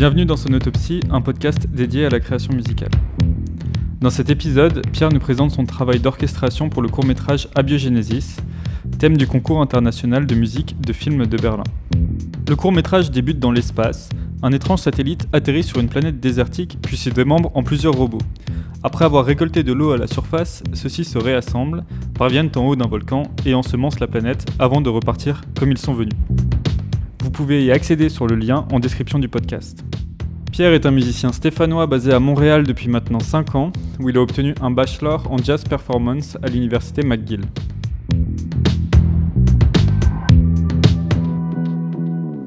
Bienvenue dans Son Autopsie, un podcast dédié à la création musicale. Dans cet épisode, Pierre nous présente son travail d'orchestration pour le court-métrage Abiogenesis, thème du concours international de musique de films de Berlin. Le court-métrage débute dans l'espace. Un étrange satellite atterrit sur une planète désertique puis se démembre en plusieurs robots. Après avoir récolté de l'eau à la surface, ceux-ci se réassemblent, parviennent en haut d'un volcan et ensemencent la planète avant de repartir comme ils sont venus. Vous pouvez y accéder sur le lien en description du podcast. Pierre est un musicien stéphanois basé à Montréal depuis maintenant 5 ans, où il a obtenu un bachelor en jazz performance à l'université McGill.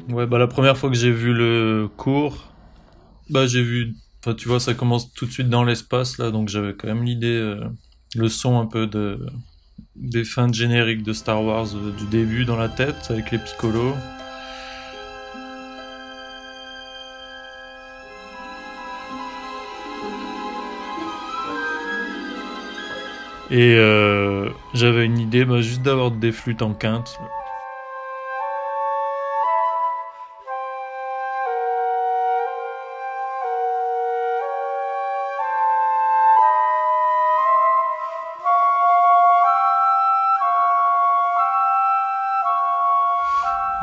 Ouais, bah la première fois que j'ai vu le cours, bah j'ai vu, enfin tu vois, ça commence tout de suite dans l'espace là, donc j'avais quand même l'idée, euh, le son un peu de des fins de générique de Star Wars euh, du début dans la tête avec les piccolos. Et euh, j'avais une idée, bah, juste d'avoir des flûtes en quinte.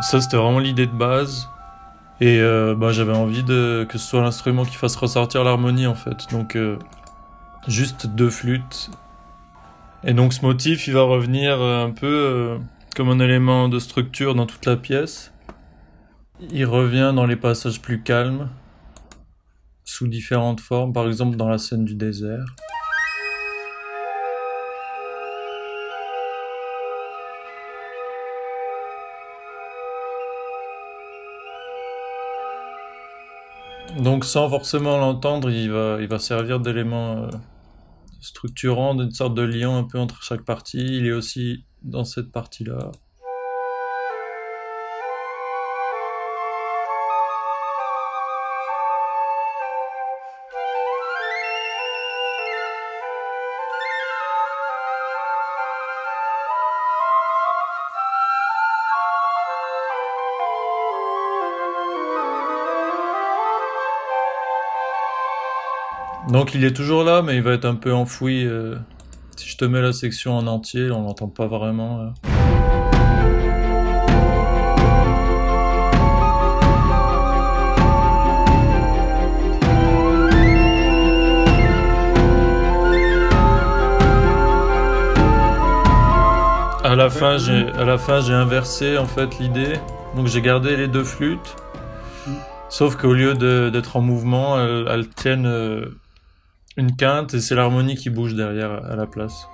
Ça, c'était vraiment l'idée de base. Et euh, bah, j'avais envie de, que ce soit l'instrument qui fasse ressortir l'harmonie, en fait. Donc, euh, juste deux flûtes. Et donc, ce motif, il va revenir euh, un peu euh, comme un élément de structure dans toute la pièce. Il revient dans les passages plus calmes, sous différentes formes, par exemple dans la scène du désert. Donc sans forcément l'entendre, il va, il va servir d'élément euh, structurant, d'une sorte de lien un peu entre chaque partie. Il est aussi dans cette partie-là. Donc il est toujours là, mais il va être un peu enfoui. euh, Si je te mets la section en entier, on l'entend pas vraiment. À la fin, j'ai à la fin j'ai inversé en fait l'idée. Donc j'ai gardé les deux flûtes. Sauf qu'au lieu d'être en mouvement, elles, elles tiennent euh, une quinte et c'est l'harmonie qui bouge derrière à la place.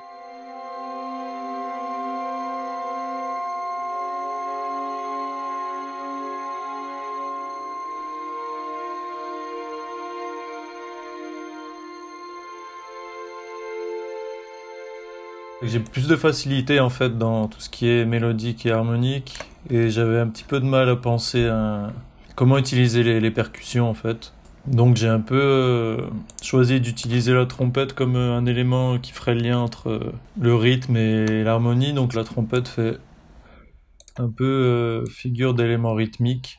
J'ai plus de facilité en fait dans tout ce qui est mélodique et harmonique et j'avais un petit peu de mal à penser à comment utiliser les, les percussions en fait. Donc j'ai un peu euh, choisi d'utiliser la trompette comme euh, un élément qui ferait le lien entre euh, le rythme et l'harmonie. Donc la trompette fait un peu figure d'élément rythmique.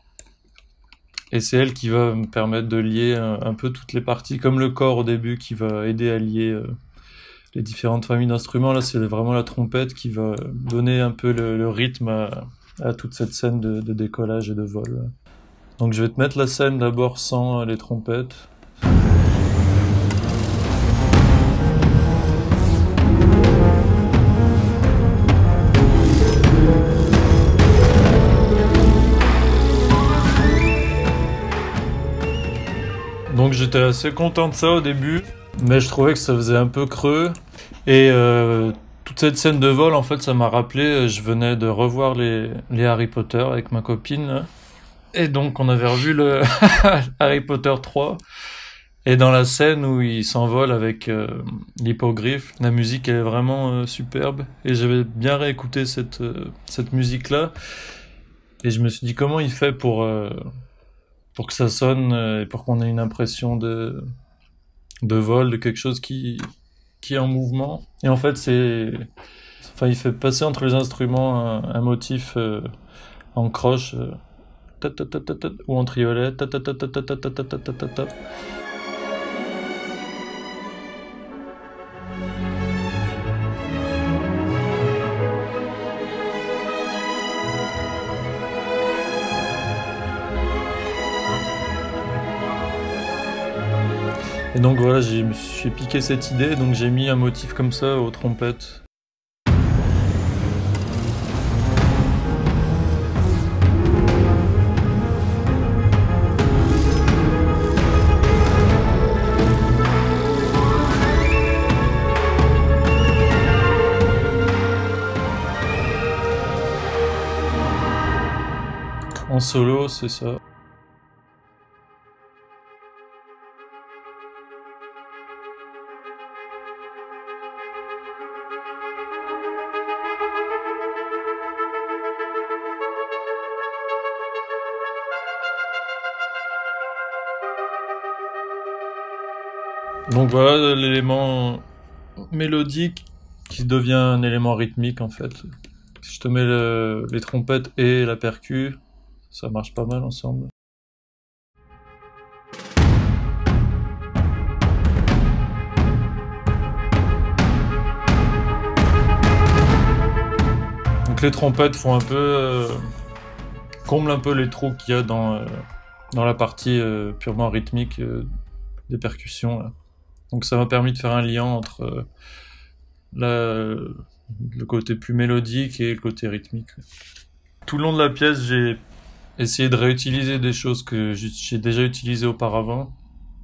Et c'est elle qui va me permettre de lier un, peu toutes les parties, comme le corps au début qui va aider à lier les différentes familles d'instruments. Là c'est vraiment la trompette qui va donner un peu le, rythme à, toute cette scène de décollage et de vol. Donc je vais te mettre la scène d'abord sans euh, les trompettes. Donc j'étais assez content de ça au début, mais je trouvais que ça faisait un peu creux. Et euh, toute cette scène de vol, en fait, ça m'a rappelé, euh, je venais de revoir les, les Harry Potter avec ma copine. Et donc on avait revu le Harry Potter 3. Et dans la scène où il s'envole avec euh, l'hippogriffe, la musique est vraiment euh, superbe. Et j'avais bien réécouté cette, euh, cette musique-là. Et je me suis dit comment il fait pour, euh, pour que ça sonne et pour qu'on ait une impression de, de vol, de quelque chose qui, qui est en mouvement. Et en fait c'est... Enfin il fait passer entre les instruments un, motif en croche ou en triolet. Et donc voilà, je suis piqué cette idée, donc j'ai mis un motif comme ça aux trompettes. En solo, c'est ça. Donc voilà l'élément mélodique qui devient un élément rythmique en fait. Si je te mets le- les trompettes et la percu, ça marche pas mal ensemble. Donc les trompettes font un peu euh, comblent un peu les trous qu'il y a dans euh, dans la partie euh, purement rythmique des percussions. Donc ça m'a permis de faire un lien entre la- le côté plus mélodique et le côté rythmique. Tout le long de la pièce, j'ai essayé de réutiliser des choses que j'ai déjà utilisées auparavant.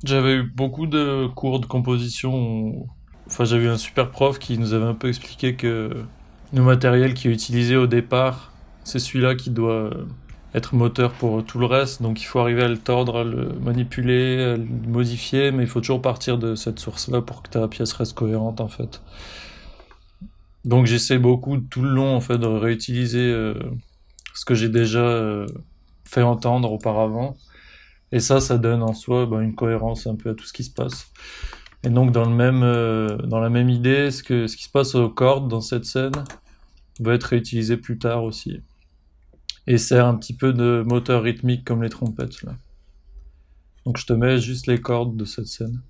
J'avais eu beaucoup de cours de composition. Enfin, j'avais eu un super prof qui nous avait un peu expliqué que le matériel qui est utilisé au départ, c'est celui-là qui doit être moteur pour tout le reste. Donc il faut arriver à le tordre, à le manipuler, à le modifier, mais il faut toujours partir de cette source-là pour que ta pièce reste cohérente en fait. Donc j'essaie beaucoup tout le long en fait de réutiliser euh, ce que j'ai déjà euh, fait entendre auparavant. Et ça, ça donne en soi ben, une cohérence un peu à tout ce qui se passe. Et donc dans le même, euh, dans la même idée, ce que ce qui se passe aux cordes dans cette scène va être réutilisé plus tard aussi et sert un petit peu de moteur rythmique comme les trompettes. Donc je te mets juste les cordes de cette scène.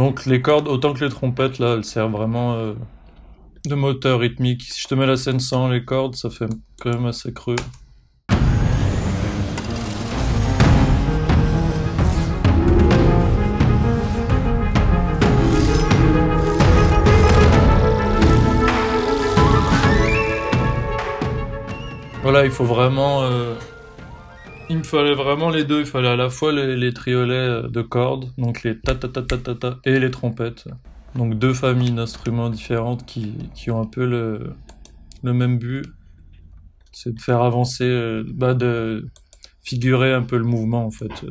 Donc les cordes, autant que les trompettes, là, elles servent vraiment euh, de moteur rythmique. Si je te mets la scène sans les cordes, ça fait quand même assez creux. Voilà, il faut vraiment... euh, Il me fallait vraiment les deux. Il fallait à la fois les, triolets euh, de cordes, donc les ta ta ta ta ta et les trompettes. Donc deux familles d'instruments différentes qui, ont un peu le, le même but. C'est de faire avancer, euh, bah de figurer un peu le mouvement en fait.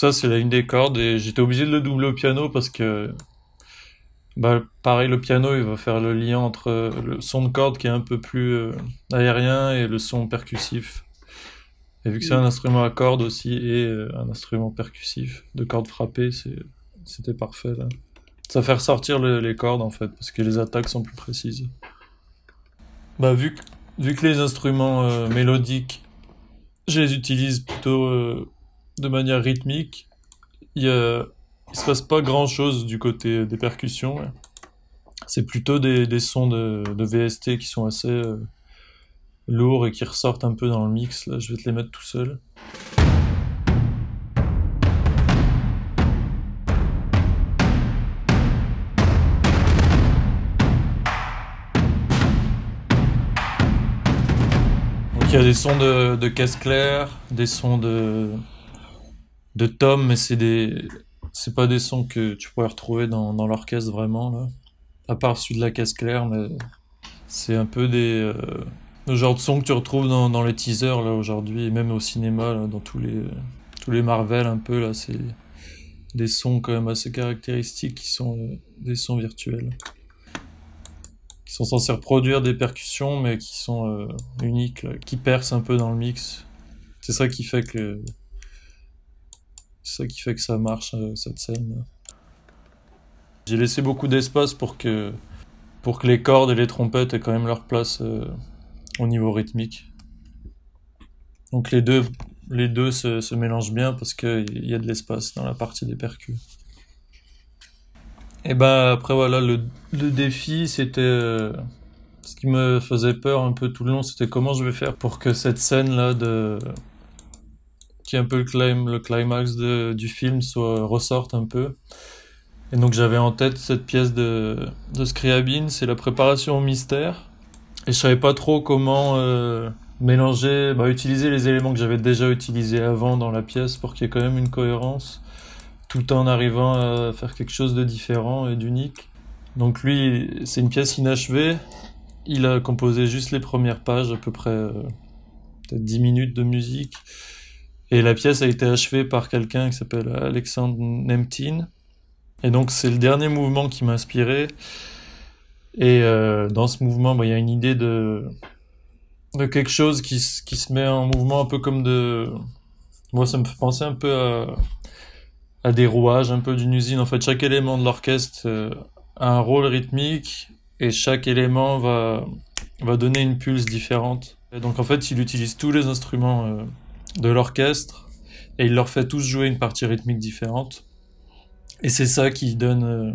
Ça, c'est la ligne des cordes et j'étais obligé de le doubler au piano parce que, bah, pareil, le piano, il va faire le lien entre le son de corde qui est un peu plus euh, aérien et le son percussif. Et vu que c'est un instrument à cordes aussi et euh, un instrument percussif de cordes frappées, c'était parfait là. Ça fait ressortir le- les cordes en fait parce que les attaques sont plus précises. Bah, vu que, vu que les instruments euh, mélodiques, je les utilise plutôt euh, de manière rythmique. Il il se passe pas grand chose du côté des percussions. C'est plutôt des, sons de, de VST qui sont assez euh, lourds et qui ressortent un peu dans le mix. Là, je vais te les mettre tout seul. Donc il y a des sons de, de caisse claire, des sons de, de mais c'est des, c'est pas des sons que tu pourrais retrouver dans, dans l'orchestre vraiment là. À part celui de la caisse claire, mais c'est un peu des euh, le genre de sons que tu retrouves dans, dans les teasers là aujourd'hui et même au cinéma là, dans tous les tous les Marvel un peu là, c'est des sons quand même assez caractéristiques qui sont euh, des sons virtuels qui sont censés reproduire des percussions mais qui sont euh, uniques, qui percent un peu dans le mix. C'est ça qui fait que c'est ça qui fait que ça marche euh, cette scène. J'ai laissé beaucoup d'espace pour que pour que les cordes et les trompettes aient quand même leur place euh, au niveau rythmique. Donc les deux les deux se, mélangent bien parce qu'il y a de l'espace dans la partie des percus. Et ben après voilà le, défi c'était euh, ce qui me faisait peur un peu tout le long c'était comment je vais faire pour que cette scène là de qui est un peu le, clim, le climax du film soit ressorte un peu. Et donc j'avais en tête cette pièce de, de c'est la préparation au mystère. Et je savais pas trop comment euh, mélanger, bah, utiliser les éléments que j'avais déjà utilisés avant dans la pièce pour qu'il y ait quand même une cohérence, tout en arrivant à faire quelque chose de différent et d'unique. Donc lui, c'est une pièce inachevée. Il a composé juste les premières pages, à peu près euh, peut-être 10 minutes de musique. Et la pièce a été achevée par quelqu'un qui s'appelle Alexandre Nemtin. Et donc c'est le dernier mouvement qui m'a inspiré. Et euh, dans ce mouvement, bah, il y a une idée de, de quelque chose qui, qui se met en mouvement un peu comme de... Moi, ça me fait penser un peu à, à des rouages, un peu d'une usine. En fait, chaque élément de l'orchestre euh, a un rôle rythmique et chaque élément va, va donner une pulse différente. Et donc en fait, il utilise tous les instruments euh, de l'orchestre et il leur fait tous jouer une partie rythmique différente. Et c'est ça qui donne euh,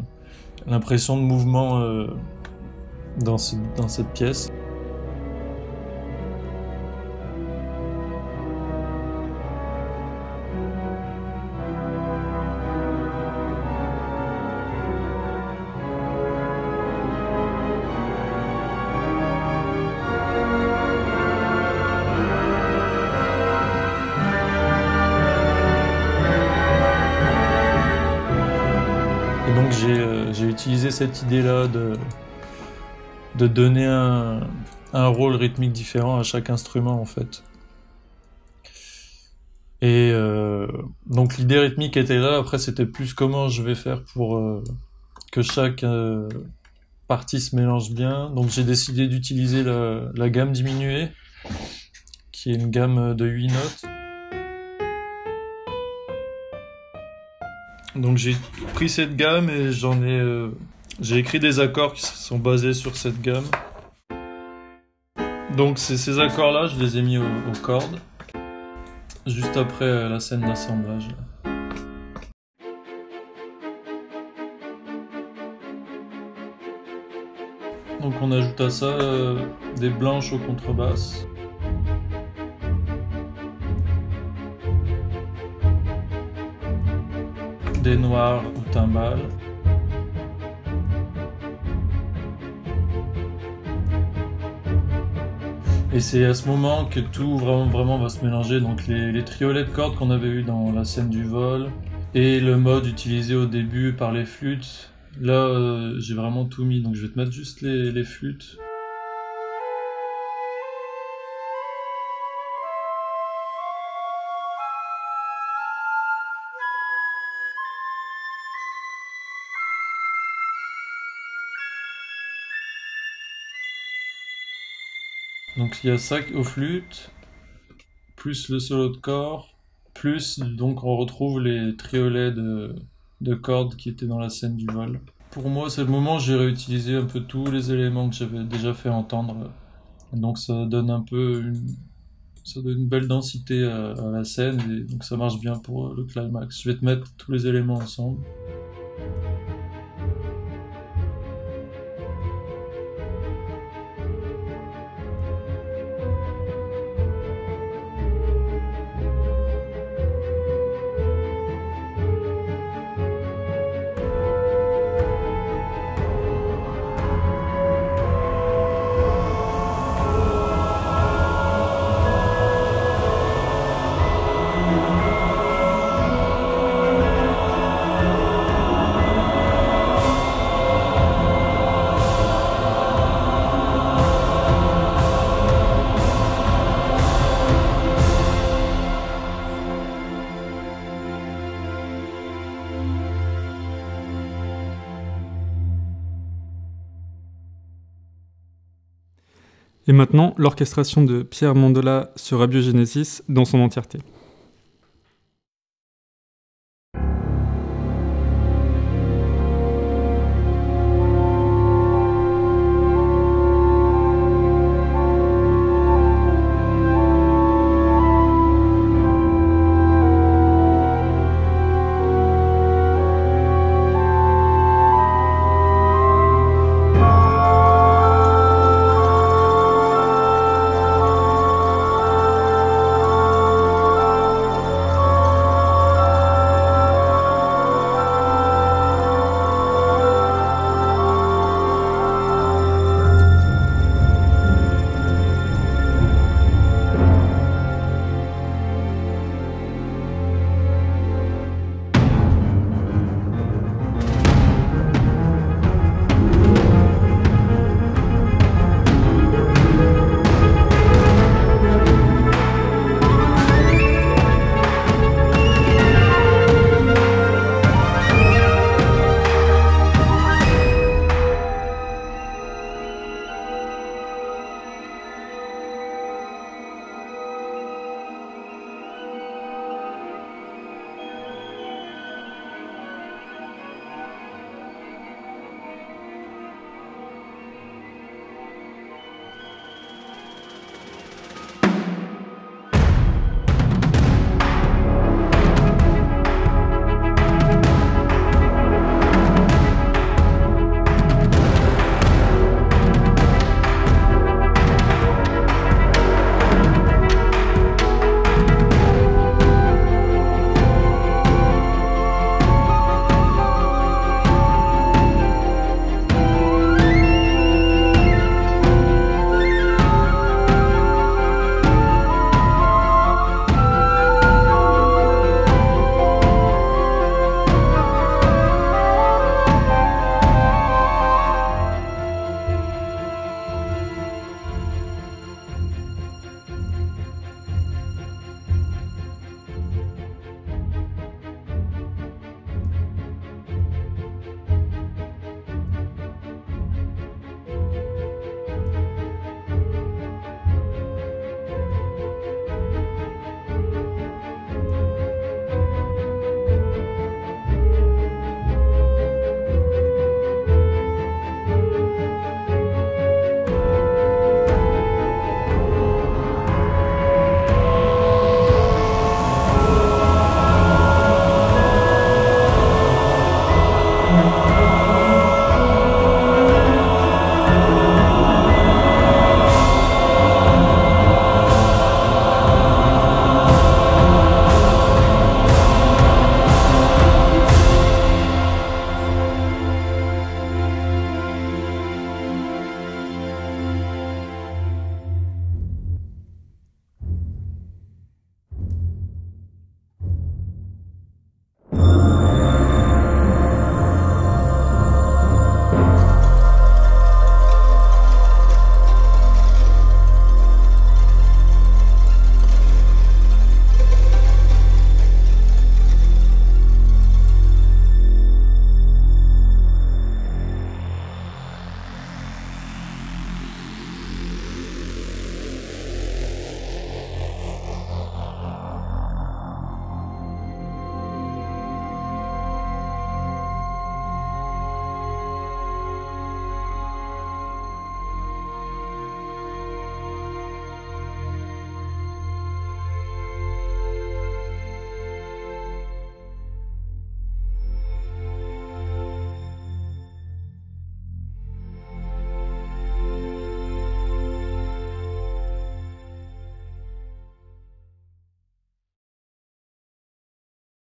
l'impression de mouvement euh, dans, ce- dans cette pièce. Cette idée-là de, de donner un, rôle rythmique différent à chaque instrument en fait. Et euh, donc l'idée rythmique était là, après c'était plus comment je vais faire pour euh, que chaque euh, partie se mélange bien. Donc j'ai décidé d'utiliser la, la gamme diminuée, qui est une gamme de 8 notes. Donc j'ai pris cette gamme et j'en ai, j'ai écrit des accords qui sont basés sur cette gamme. Donc ces accords-là, je les ai mis aux, cordes, juste après euh, la scène d'assemblage. Donc on ajoute à ça euh, des blanches aux contrebasses. des noirs au timbal. Et c'est à ce moment que tout vraiment, vraiment va se mélanger. Donc les, les triolets de cordes qu'on avait eu dans la scène du vol et le mode utilisé au début par les flûtes. Là, euh, j'ai vraiment tout mis. Donc je vais te mettre juste les, les flûtes. Donc il y a ça aux flûtes, plus le solo de corps, plus donc on retrouve les triolets de, de cordes qui étaient dans la scène du vol. Pour moi, c'est le moment où j'ai réutilisé un peu tous les éléments que j'avais déjà fait entendre. Donc ça donne un peu une, ça donne une belle densité à la scène et donc ça marche bien pour le climax. Je vais te mettre tous les éléments ensemble. Et maintenant, l'orchestration de Pierre Mandola sur Abiogenesis dans son entièreté.